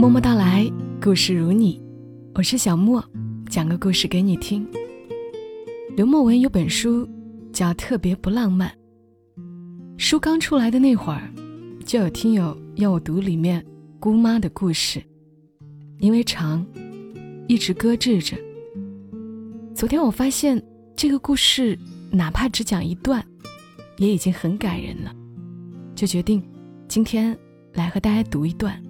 默默到来，故事如你，我是小莫，讲个故事给你听。刘墨文有本书叫《特别不浪漫》，书刚出来的那会儿，就有听友要我读里面姑妈的故事，因为长，一直搁置着。昨天我发现这个故事哪怕只讲一段，也已经很感人了，就决定今天来和大家读一段。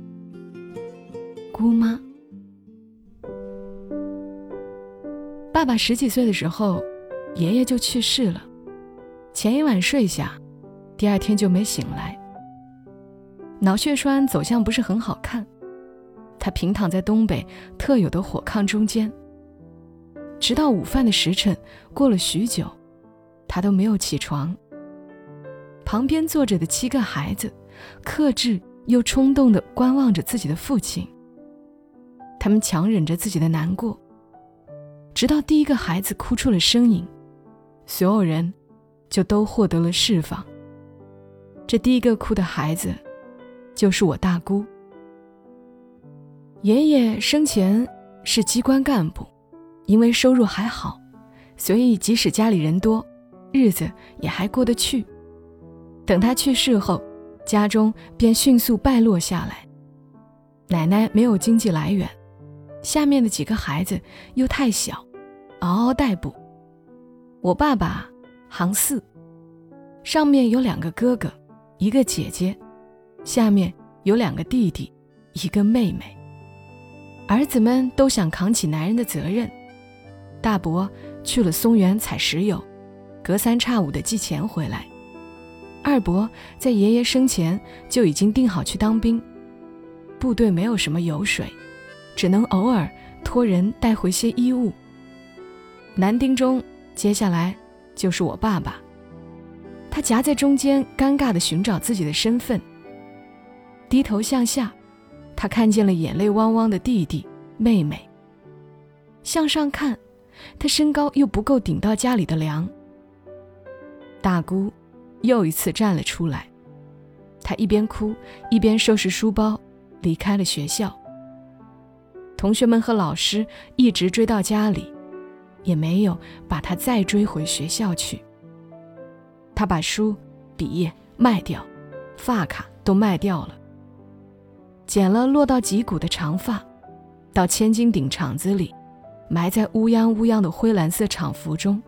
姑妈，爸爸十几岁的时候，爷爷就去世了。前一晚睡下，第二天就没醒来。脑血栓走向不是很好看，他平躺在东北特有的火炕中间。直到午饭的时辰过了许久，他都没有起床。旁边坐着的七个孩子，克制又冲动地观望着自己的父亲。他们强忍着自己的难过，直到第一个孩子哭出了声音，所有人就都获得了释放。这第一个哭的孩子，就是我大姑。爷爷生前是机关干部，因为收入还好，所以即使家里人多，日子也还过得去。等他去世后，家中便迅速败落下来。奶奶没有经济来源。下面的几个孩子又太小，嗷嗷待哺。我爸爸行四，上面有两个哥哥，一个姐姐，下面有两个弟弟，一个妹妹。儿子们都想扛起男人的责任。大伯去了松原采石油，隔三差五的寄钱回来。二伯在爷爷生前就已经定好去当兵，部队没有什么油水。只能偶尔托人带回些衣物。男丁中，接下来就是我爸爸，他夹在中间，尴尬地寻找自己的身份。低头向下，他看见了眼泪汪汪的弟弟妹妹。向上看，他身高又不够顶到家里的梁。大姑又一次站了出来，她一边哭一边收拾书包，离开了学校。同学们和老师一直追到家里，也没有把他再追回学校去。他把书、笔卖掉，发卡都卖掉了，剪了落到脊骨的长发，到千斤顶厂子里，埋在乌泱乌泱的灰蓝色厂服中，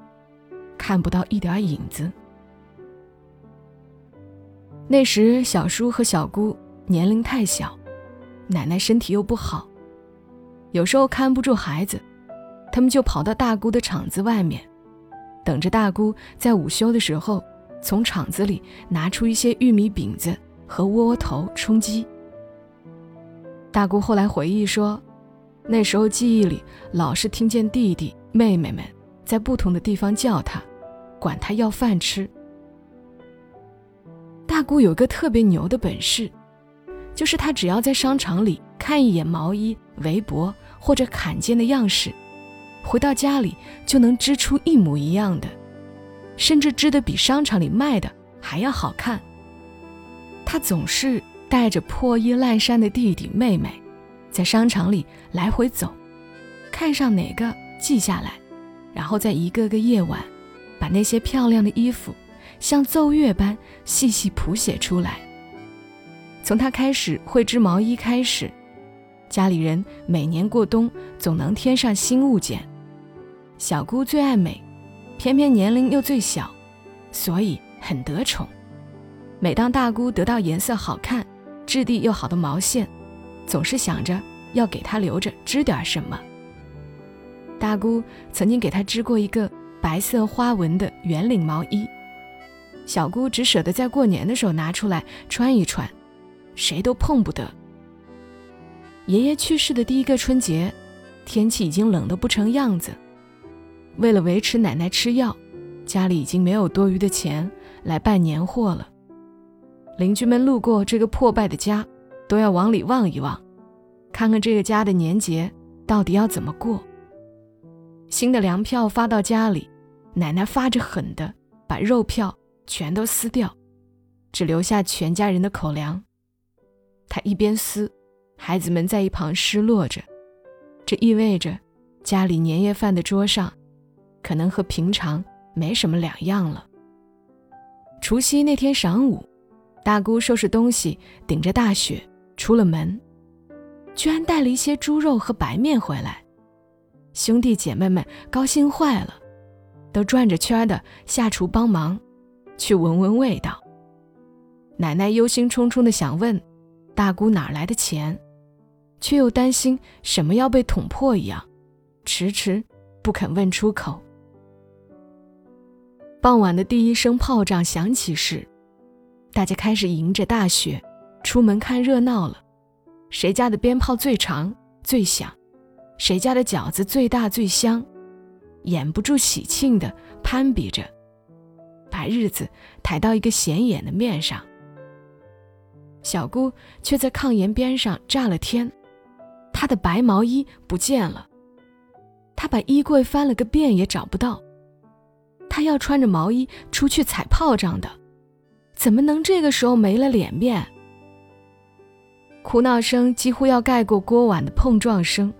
看不到一点影子。那时小叔和小姑年龄太小，奶奶身体又不好。有时候看不住孩子，他们就跑到大姑的厂子外面，等着大姑在午休的时候从厂子里拿出一些玉米饼子和窝窝头充饥。大姑后来回忆说，那时候记忆里老是听见弟弟妹妹们在不同的地方叫她，管她要饭吃。大姑有个特别牛的本事，就是他只要在商场里看一眼毛衣。围脖或者坎肩的样式，回到家里就能织出一模一样的，甚至织得比商场里卖的还要好看。他总是带着破衣烂衫的弟弟妹妹，在商场里来回走，看上哪个记下来，然后在一个个夜晚，把那些漂亮的衣服像奏乐般细细谱写出来。从他开始会织毛衣开始。家里人每年过冬总能添上新物件，小姑最爱美，偏偏年龄又最小，所以很得宠。每当大姑得到颜色好看、质地又好的毛线，总是想着要给她留着织点什么。大姑曾经给她织过一个白色花纹的圆领毛衣，小姑只舍得在过年的时候拿出来穿一穿，谁都碰不得。爷爷去世的第一个春节，天气已经冷得不成样子。为了维持奶奶吃药，家里已经没有多余的钱来办年货了。邻居们路过这个破败的家，都要往里望一望，看看这个家的年节到底要怎么过。新的粮票发到家里，奶奶发着狠的把肉票全都撕掉，只留下全家人的口粮。他一边撕。孩子们在一旁失落着，这意味着家里年夜饭的桌上可能和平常没什么两样了。除夕那天晌午，大姑收拾东西，顶着大雪出了门，居然带了一些猪肉和白面回来。兄弟姐妹们高兴坏了，都转着圈的下厨帮忙，去闻闻味道。奶奶忧心忡忡的想问大姑哪来的钱，却又担心什么要被捅破一样，迟迟不肯问出口。傍晚的第一声炮仗响起时，大家开始迎着大雪出门看热闹了。谁家的鞭炮最长最响，谁家的饺子最大最香，掩不住喜庆的攀比着，把日子抬到一个显眼的面上。小姑却在炕沿边上炸了天，她的白毛衣不见了，她把衣柜翻了个遍也找不到。她要穿着毛衣出去踩炮仗的，怎么能这个时候没了脸面？哭闹声几乎要盖过锅碗的碰撞声，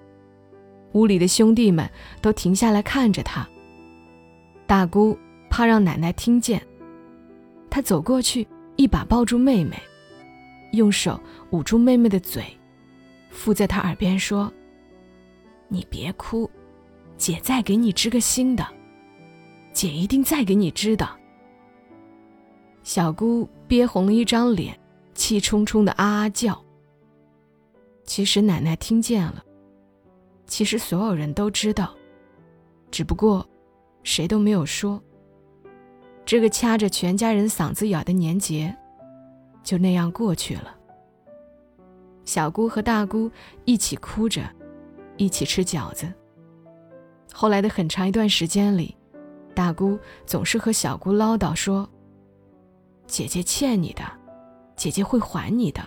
屋里的兄弟们都停下来看着她。大姑怕让奶奶听见，她走过去，一把抱住妹妹，用手捂住妹妹的嘴，附在她耳边说：“你别哭，姐再给你织个新的。”姐一定再给你织的。小姑憋红了一张脸，气冲冲的啊啊叫。其实奶奶听见了，其实所有人都知道，只不过谁都没有说。这个掐着全家人嗓子眼的年节，就那样过去了。小姑和大姑一起哭着，一起吃饺子。后来的很长一段时间里。大姑总是和小姑唠叨说：“姐姐欠你的，姐姐会还你的，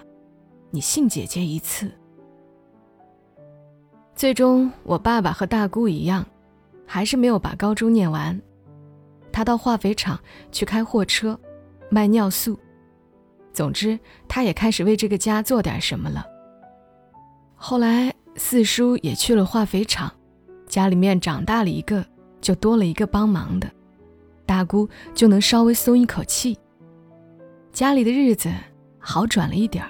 你信姐姐一次。”最终，我爸爸和大姑一样，还是没有把高中念完。他到化肥厂去开货车，卖尿素。总之，他也开始为这个家做点什么了。后来，四叔也去了化肥厂，家里面长大了一个。就多了一个帮忙的，大姑就能稍微松一口气。家里的日子好转了一点儿，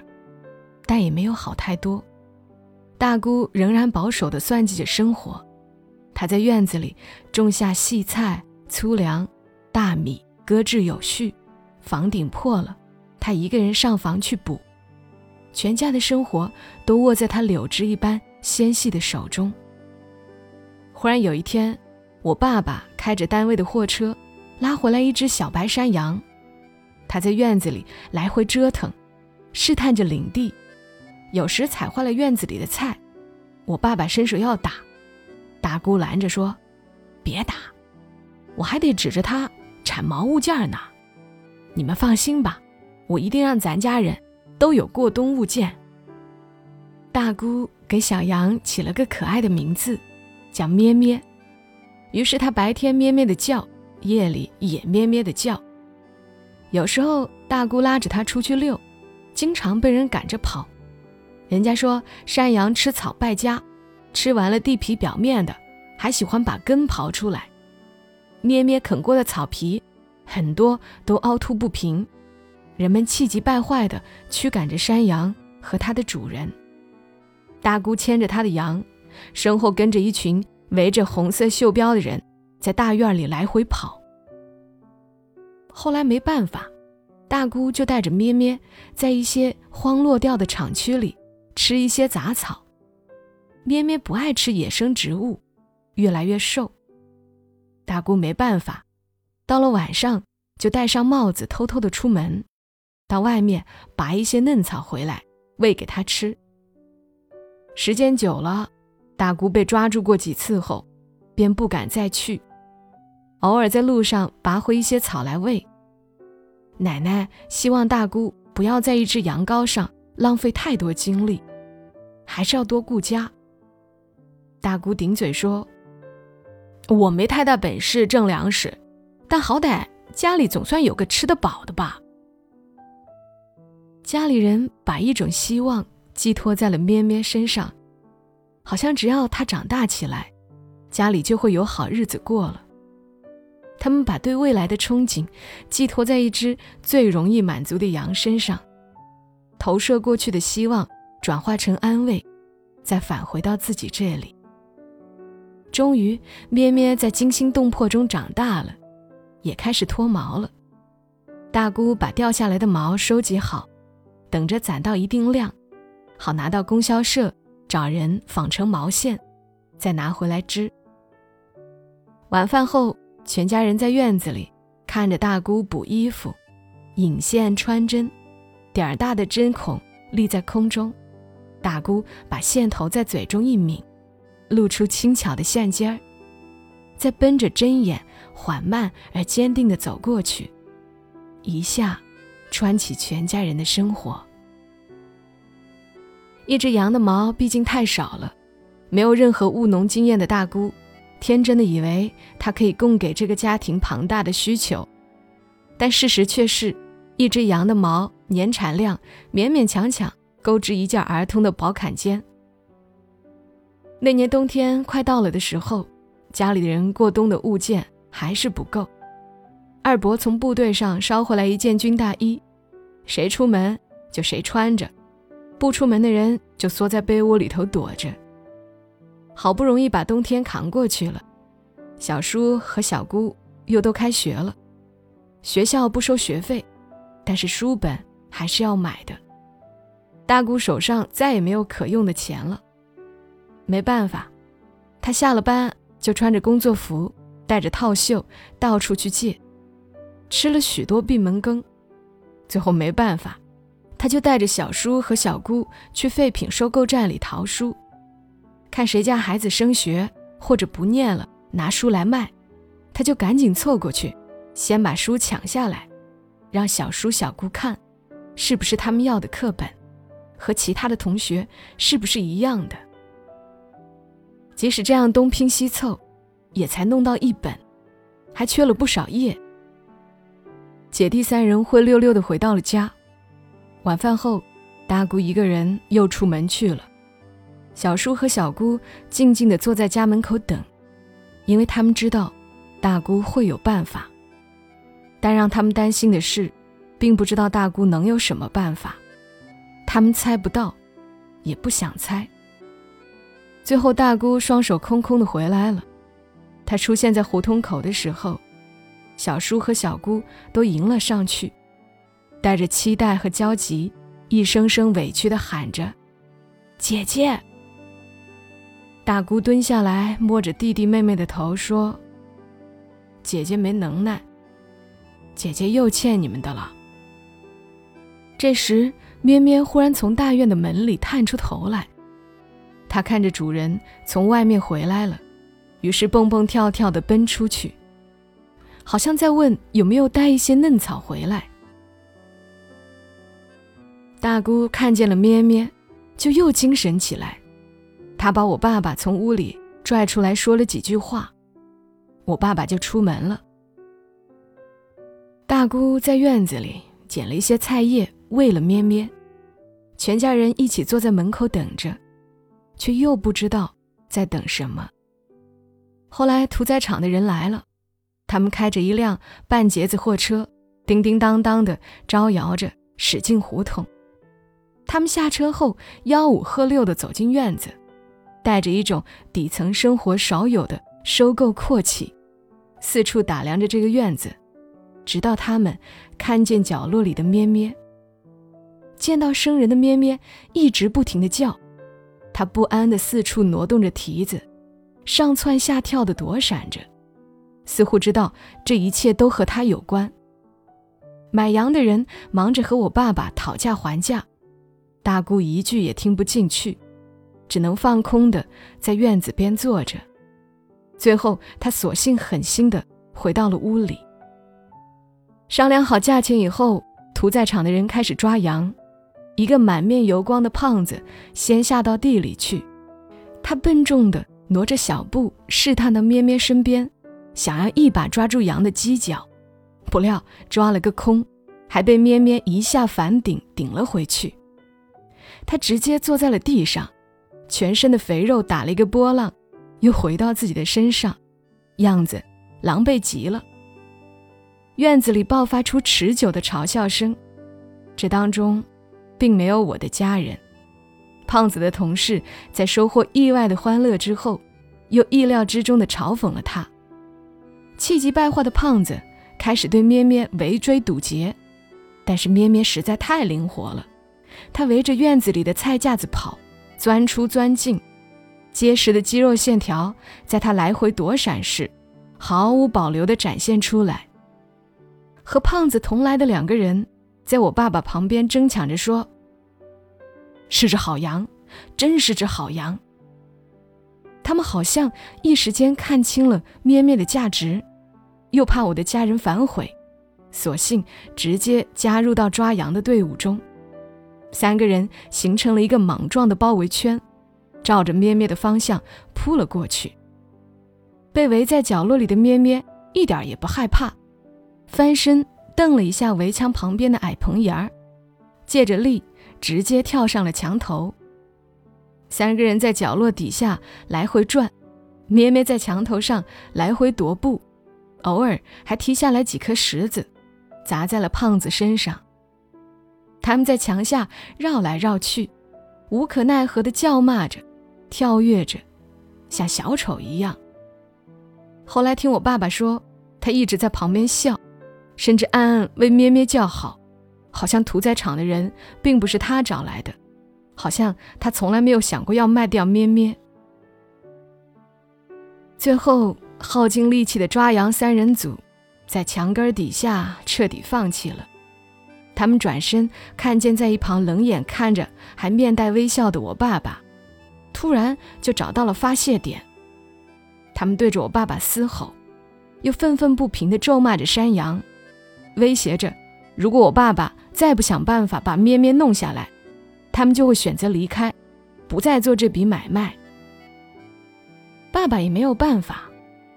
但也没有好太多。大姑仍然保守地算计着生活，她在院子里种下细菜、粗粮、大米，搁置有序。房顶破了，他一个人上房去补。全家的生活都握在他柳枝一般纤细的手中。忽然有一天。我爸爸开着单位的货车，拉回来一只小白山羊，他在院子里来回折腾，试探着领地，有时踩坏了院子里的菜。我爸爸伸手要打，大姑拦着说：“别打，我还得指着它产毛物件呢。你们放心吧，我一定让咱家人都有过冬物件。”大姑给小羊起了个可爱的名字，叫咩咩。于是它白天咩咩的叫，夜里也咩咩的叫。有时候大姑拉着他出去遛，经常被人赶着跑。人家说山羊吃草败家，吃完了地皮表面的，还喜欢把根刨出来。咩咩啃过的草皮，很多都凹凸不平。人们气急败坏地驱赶着山羊和它的主人。大姑牵着她的羊，身后跟着一群。围着红色袖标的人，在大院里来回跑。后来没办法，大姑就带着咩咩，在一些荒落掉的厂区里吃一些杂草。咩咩不爱吃野生植物，越来越瘦。大姑没办法，到了晚上就戴上帽子，偷偷的出门，到外面拔一些嫩草回来喂给他吃。时间久了。大姑被抓住过几次后，便不敢再去。偶尔在路上拔回一些草来喂。奶奶希望大姑不要在一只羊羔上浪费太多精力，还是要多顾家。大姑顶嘴说：“我没太大本事挣粮食，但好歹家里总算有个吃得饱的吧。”家里人把一种希望寄托在了咩咩身上，好像只要它长大起来，家里就会有好日子过了。他们把对未来的憧憬寄托在一只最容易满足的羊身上，投射过去的希望转化成安慰，再返回到自己这里。终于，咩咩在惊心动魄中长大了，也开始脱毛了。大姑把掉下来的毛收集好，等着攒到一定量，好拿到供销社找人纺成毛线，再拿回来织。晚饭后。全家人在院子里看着大姑补衣服、引线、穿针，点儿大的针孔立在空中，大姑把线头在嘴中一抿，露出轻巧的线尖儿，再奔着针眼缓慢而坚定地走过去，一下穿起全家人的生活。一只羊的毛毕竟太少了，没有任何务农经验的大姑。天真的以为它可以供给这个家庭庞大的需求，但事实却是，一只羊的毛年产量勉勉强强够织一件儿童的薄坎肩。那年冬天快到了的时候，家里人过冬的物件还是不够。二伯从部队上捎回来一件军大衣，谁出门就谁穿着，不出门的人就缩在被窝里头躲着。好不容易把冬天扛过去了，小叔和小姑又都开学了，学校不收学费，但是书本还是要买的。大姑手上再也没有可用的钱了，没办法，她下了班就穿着工作服，带着套袖到处去借，吃了许多闭门羹，最后没办法，他就带着小叔和小姑去废品收购站里淘书。看谁家孩子升学或者不念了，拿书来卖，他就赶紧凑过去，先把书抢下来，让小叔小姑看，是不是他们要的课本，和其他的同学是不是一样的。即使这样东拼西凑，也才弄到一本，还缺了不少页。姐弟三人灰溜溜的回到了家，晚饭后，大姑一个人又出门去了。小叔和小姑静静地坐在家门口等，因为他们知道大姑会有办法。但让他们担心的是，并不知道大姑能有什么办法，他们猜不到，也不想猜。最后，大姑双手空空的回来了。她出现在胡同口的时候，小叔和小姑都迎了上去，带着期待和焦急，一声声委屈地喊着：“姐姐。”大姑蹲下来，摸着弟弟妹妹的头说：“姐姐没能耐，姐姐又欠你们的了。”这时，咩咩忽然从大院的门里探出头来，他看着主人从外面回来了，于是蹦蹦跳跳地奔出去，好像在问有没有带一些嫩草回来。大姑看见了咩咩，就又精神起来。她把我爸爸从屋里拽出来，说了几句话，我爸爸就出门了。大姑在院子里捡了一些菜叶，喂了咩咩，全家人一起坐在门口等着，却又不知道在等什么。后来屠宰场的人来了，他们开着一辆半截子货车，叮叮当当的招摇着驶进胡同。他们下车后，吆五喝六的走进院子。带着一种底层生活少有的收购阔气，四处打量着这个院子，直到他们看见角落里的咩咩。见到生人的咩咩一直不停地叫，它不安地四处挪动着蹄子，上蹿下跳地躲闪着，似乎知道这一切都和他有关。买羊的人忙着和我爸爸讨价还价，大姑一句也听不进去。只能放空的在院子边坐着，最后他索性狠心的回到了屋里。商量好价钱以后，屠宰场的人开始抓羊。一个满面油光的胖子先下到地里去，他笨重的挪着小步，试探到咩咩身边，想要一把抓住羊的犄角，不料抓了个空，还被咩咩一下反顶顶了回去。他直接坐在了地上，全身的肥肉打了一个波浪，又回到自己的身上，样子狼狈极了。院子里爆发出持久的嘲笑声，这当中，并没有我的家人。胖子的同事在收获意外的欢乐之后，又意料之中的嘲讽了他。气急败坏的胖子开始对咩咩围追堵截，但是咩咩实在太灵活了，他围着院子里的菜架子跑，钻出钻进，结实的肌肉线条在他来回躲闪时，毫无保留地展现出来。和胖子同来的两个人，在我爸爸旁边争抢着说：“是只好羊，真是只好羊。”他们好像一时间看清了咩咩的价值，又怕我的家人反悔，索性直接加入到抓羊的队伍中。三个人形成了一个莽撞的包围圈，照着咩咩的方向扑了过去。被围在角落里的咩咩一点也不害怕。翻身瞪了一下围墙旁边的矮棚檐儿，借着力直接跳上了墙头。三个人在角落底下来回转，咩咩在墙头上来回踱步，偶尔还踢下来几颗石子，砸在了胖子身上。他们在墙下绕来绕去，无可奈何地叫骂着，跳跃着，像小丑一样。后来听我爸爸说，他一直在旁边笑。甚至暗暗为咩咩叫好，好像屠宰场的人并不是他找来的，好像他从来没有想过要卖掉咩咩。最后耗尽力气的抓羊三人组，在墙根底下彻底放弃了。他们转身看见在一旁冷眼看着还面带微笑的我爸爸，突然就找到了发泄点。他们对着我爸爸嘶吼，又愤愤不平地咒骂着山羊。威胁着，如果我爸爸再不想办法把咩咩弄下来，他们就会选择离开，不再做这笔买卖。爸爸也没有办法，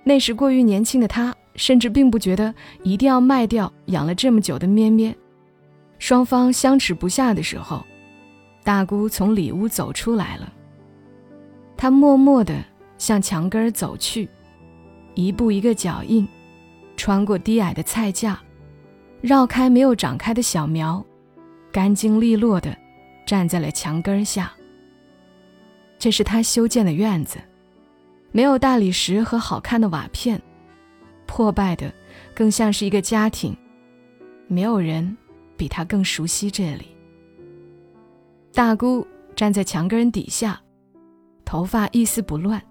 那时过于年轻的他，甚至并不觉得一定要卖掉养了这么久的咩咩。双方相持不下的时候，大姑从里屋走出来了，她默默地向墙根走去，一步一个脚印，穿过低矮的菜架。绕开没有长开的小苗，干净利落地站在了墙根下。这是他修建的院子，没有大理石和好看的瓦片，破败的更像是一个家庭。没有人比他更熟悉这里。大姑站在墙根底下，头发一丝不乱，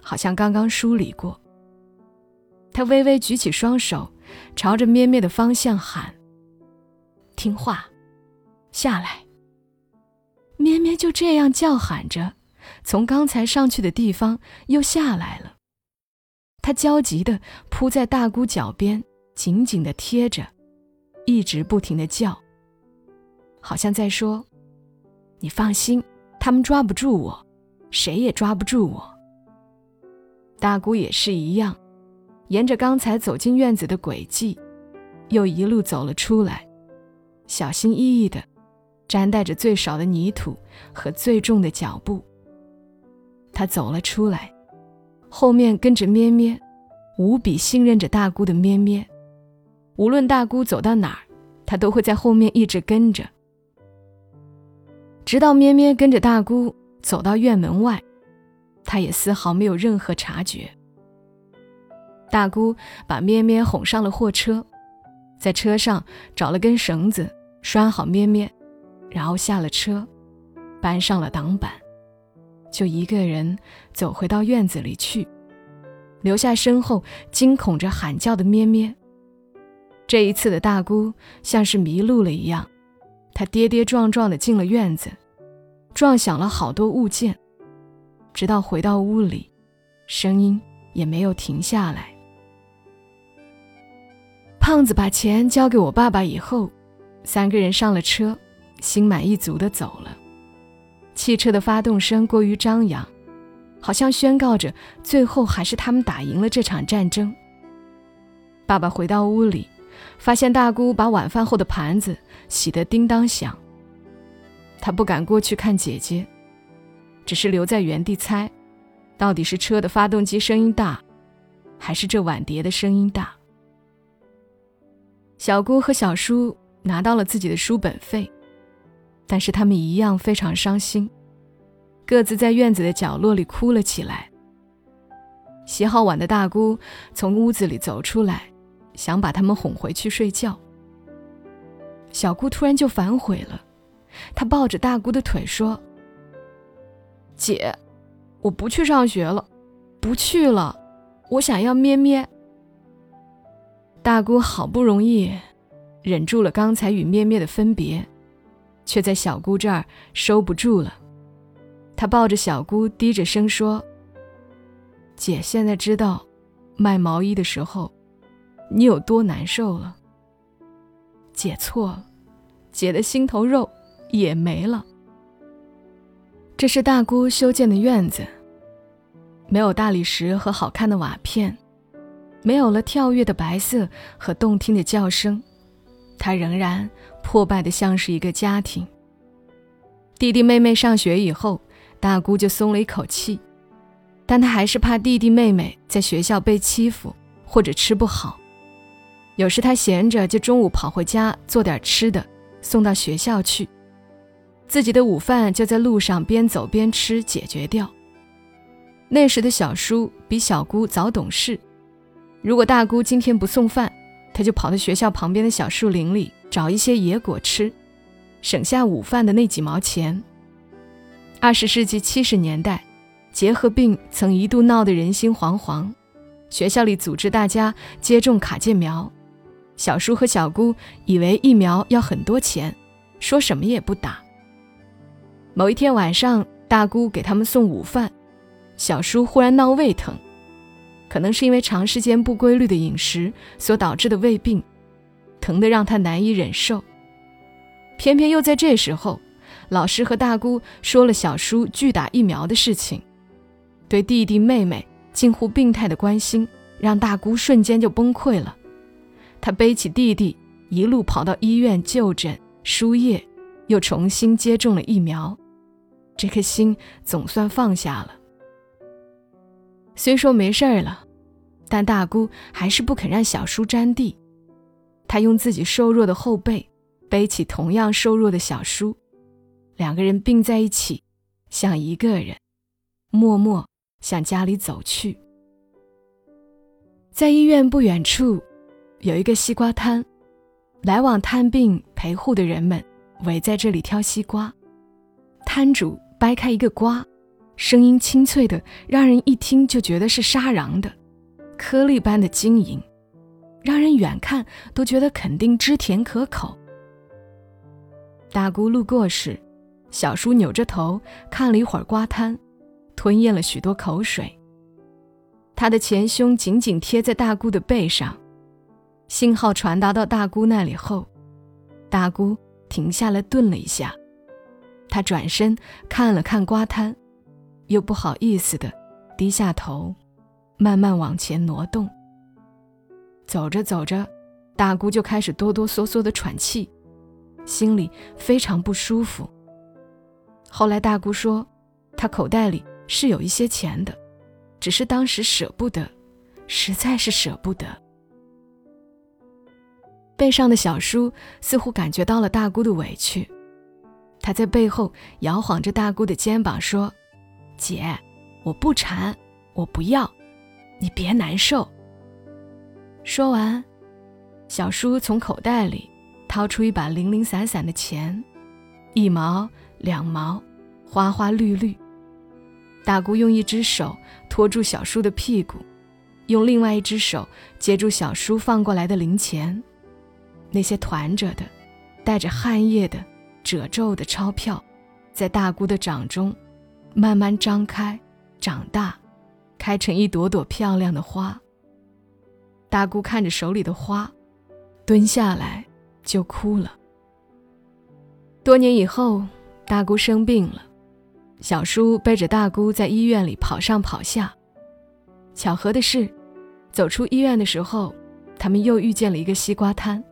好像刚刚梳理过。她微微举起双手。朝着咩咩的方向喊：“听话，下来。”咩咩就这样叫喊着，从刚才上去的地方又下来了。他焦急地扑在大姑脚边，紧紧地贴着，一直不停地叫，好像在说：“你放心，他们抓不住我，谁也抓不住我。”大姑也是一样。沿着刚才走进院子的轨迹，又一路走了出来，小心翼翼地沾带着最少的泥土和最重的脚步。他走了出来，后面跟着咩咩，无比信任着大姑的咩咩，无论大姑走到哪儿，他都会在后面一直跟着，直到咩咩跟着大姑走到院门外，他也丝毫没有任何察觉。大姑把咩咩哄上了货车，在车上找了根绳子拴好咩咩，然后下了车，搬上了挡板，就一个人走回到院子里去，留下身后惊恐着喊叫的咩咩。这一次的大姑像是迷路了一样，她跌跌撞撞地进了院子，撞响了好多物件，直到回到屋里，声音也没有停下来。胖子把钱交给我爸爸以后，三个人上了车，心满意足地走了。汽车的发动声过于张扬，好像宣告着最后还是他们打赢了这场战争。爸爸回到屋里，发现大姑把晚饭后的盘子洗得叮当响。他不敢过去看姐姐，只是留在原地猜，到底是车的发动机声音大，还是这碗碟的声音大。小姑和小叔拿到了自己的书本费，但是他们一样非常伤心，各自在院子的角落里哭了起来。洗好碗的大姑从屋子里走出来，想把他们哄回去睡觉。小姑突然就反悔了，她抱着大姑的腿说：“姐，我不去上学了，不去了，我想要咩咩。”大姑好不容易忍住了刚才与咩咩的分别，却在小姑这儿收不住了。她抱着小姑，低着声说：“姐现在知道卖毛衣的时候你有多难受了。”姐错了，姐的心头肉也没了。这是大姑修建的院子，没有大理石和好看的瓦片，没有了跳跃的白色和动听的叫声，它仍然破败的像是一个家庭。弟弟妹妹上学以后，大姑就松了一口气，但她还是怕弟弟妹妹在学校被欺负或者吃不好。有时她闲着，就中午跑回家做点吃的，送到学校去。自己的午饭就在路上边走边吃解决掉。那时的小叔比小姑早懂事，如果大姑今天不送饭，他就跑到学校旁边的小树林里找一些野果吃，省下午饭的那几毛钱。二十世纪七十年代，结核病曾一度闹得人心惶惶，学校里组织大家接种卡介苗。小叔和小姑以为疫苗要很多钱，说什么也不打。某一天晚上，大姑给他们送午饭，小叔忽然闹胃疼，可能是因为长时间不规律的饮食所导致的胃病，疼得让他难以忍受。偏偏又在这时候，老师和大姑说了小叔拒打疫苗的事情，对弟弟妹妹近乎病态的关心，让大姑瞬间就崩溃了。他背起弟弟，一路跑到医院就诊输液，又重新接种了疫苗，这颗心总算放下了。虽说没事儿了，但大姑还是不肯让小叔沾地。她用自己瘦弱的后背背起同样瘦弱的小叔，两个人并在一起，像一个人，默默向家里走去。在医院不远处。有一个西瓜摊，来往探病陪护的人们围在这里挑西瓜。摊主掰开一个瓜，声音清脆的，让人一听就觉得是沙瓤的，颗粒般的晶莹，让人远看都觉得肯定汁甜可口。大姑路过时，小叔扭着头看了一会儿瓜摊，吞咽了许多口水。他的前胸紧紧贴在大姑的背上。信号传达到大姑那里后，大姑停下来，顿了一下。她转身看了看瓜摊，又不好意思的低下头，慢慢往前挪动。走着走着，大姑就开始哆哆嗦嗦的喘气，心里非常不舒服。后来大姑说，她口袋里是有一些钱的，只是当时舍不得，实在是舍不得。背上的小叔似乎感觉到了大姑的委屈，他在背后摇晃着大姑的肩膀说：“姐，我不馋，我不要，你别难受。”说完，小叔从口袋里掏出一把零零散散的钱，一毛、两毛，花花绿绿。大姑用一只手托住小叔的屁股，用另外一只手接住小叔放过来的零钱。那些团着的、带着汗液的、褶皱的钞票，在大姑的掌中慢慢张开、长大，开成一朵朵漂亮的花。大姑看着手里的花，蹲下来就哭了。多年以后，大姑生病了，小叔背着大姑在医院里跑上跑下。巧合的是，走出医院的时候，他们又遇见了一个西瓜摊。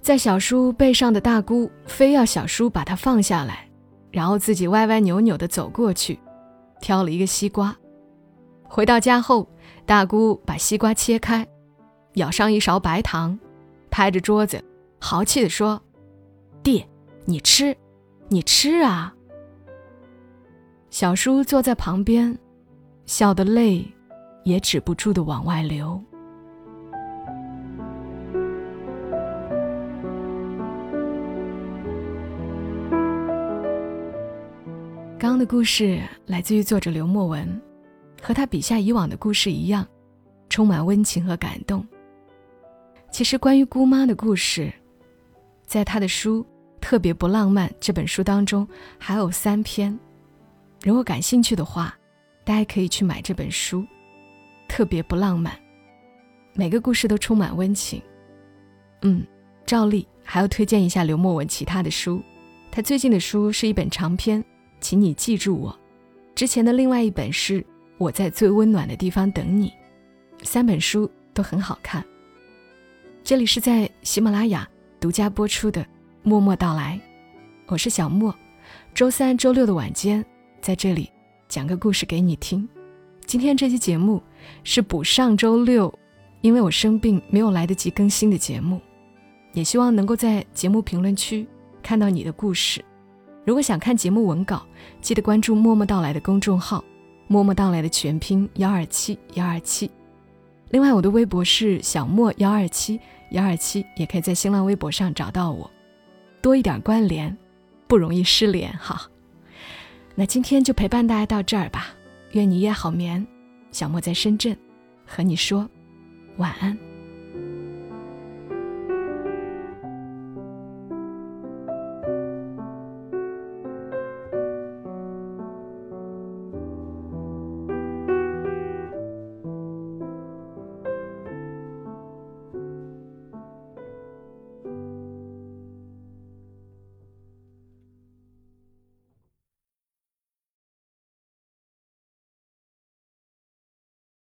在小叔背上的大姑非要小叔把它放下来，然后自己歪歪扭扭地走过去，挑了一个西瓜。回到家后，大姑把西瓜切开，舀上一勺白糖，拍着桌子，豪气地说：“弟，你吃，你吃啊！”小叔坐在旁边，笑得泪也止不住的往外流。刚的故事来自于作者刘墨文，和他笔下以往的故事一样，充满温情和感动。其实，关于姑妈的故事，在他的书《特别不浪漫》这本书当中还有三篇。如果感兴趣的话，大家可以去买这本书，特别不浪漫，每个故事都充满温情。嗯，照例还要推荐一下刘墨文其他的书，他最近的书是一本长篇，请你记住我。之前的另外一本是我在最温暖的地方等你，三本书都很好看。这里是在喜马拉雅独家播出的《默默到来》，我是小莫，周三、周六的晚间。在这里讲个故事给你听。今天这期节目是补上周六，因为我生病没有来得及更新的节目。也希望能够在节目评论区看到你的故事。如果想看节目文稿，记得关注“默默到来”的公众号，“默默到来”的全拼幺二七幺二七。另外，我的微博是小莫幺二七幺二七，也可以在新浪微博上找到我。多一点关联，不容易失联哈。那今天就陪伴大家到这儿吧，愿你也好眠。小莫在深圳，和你说晚安。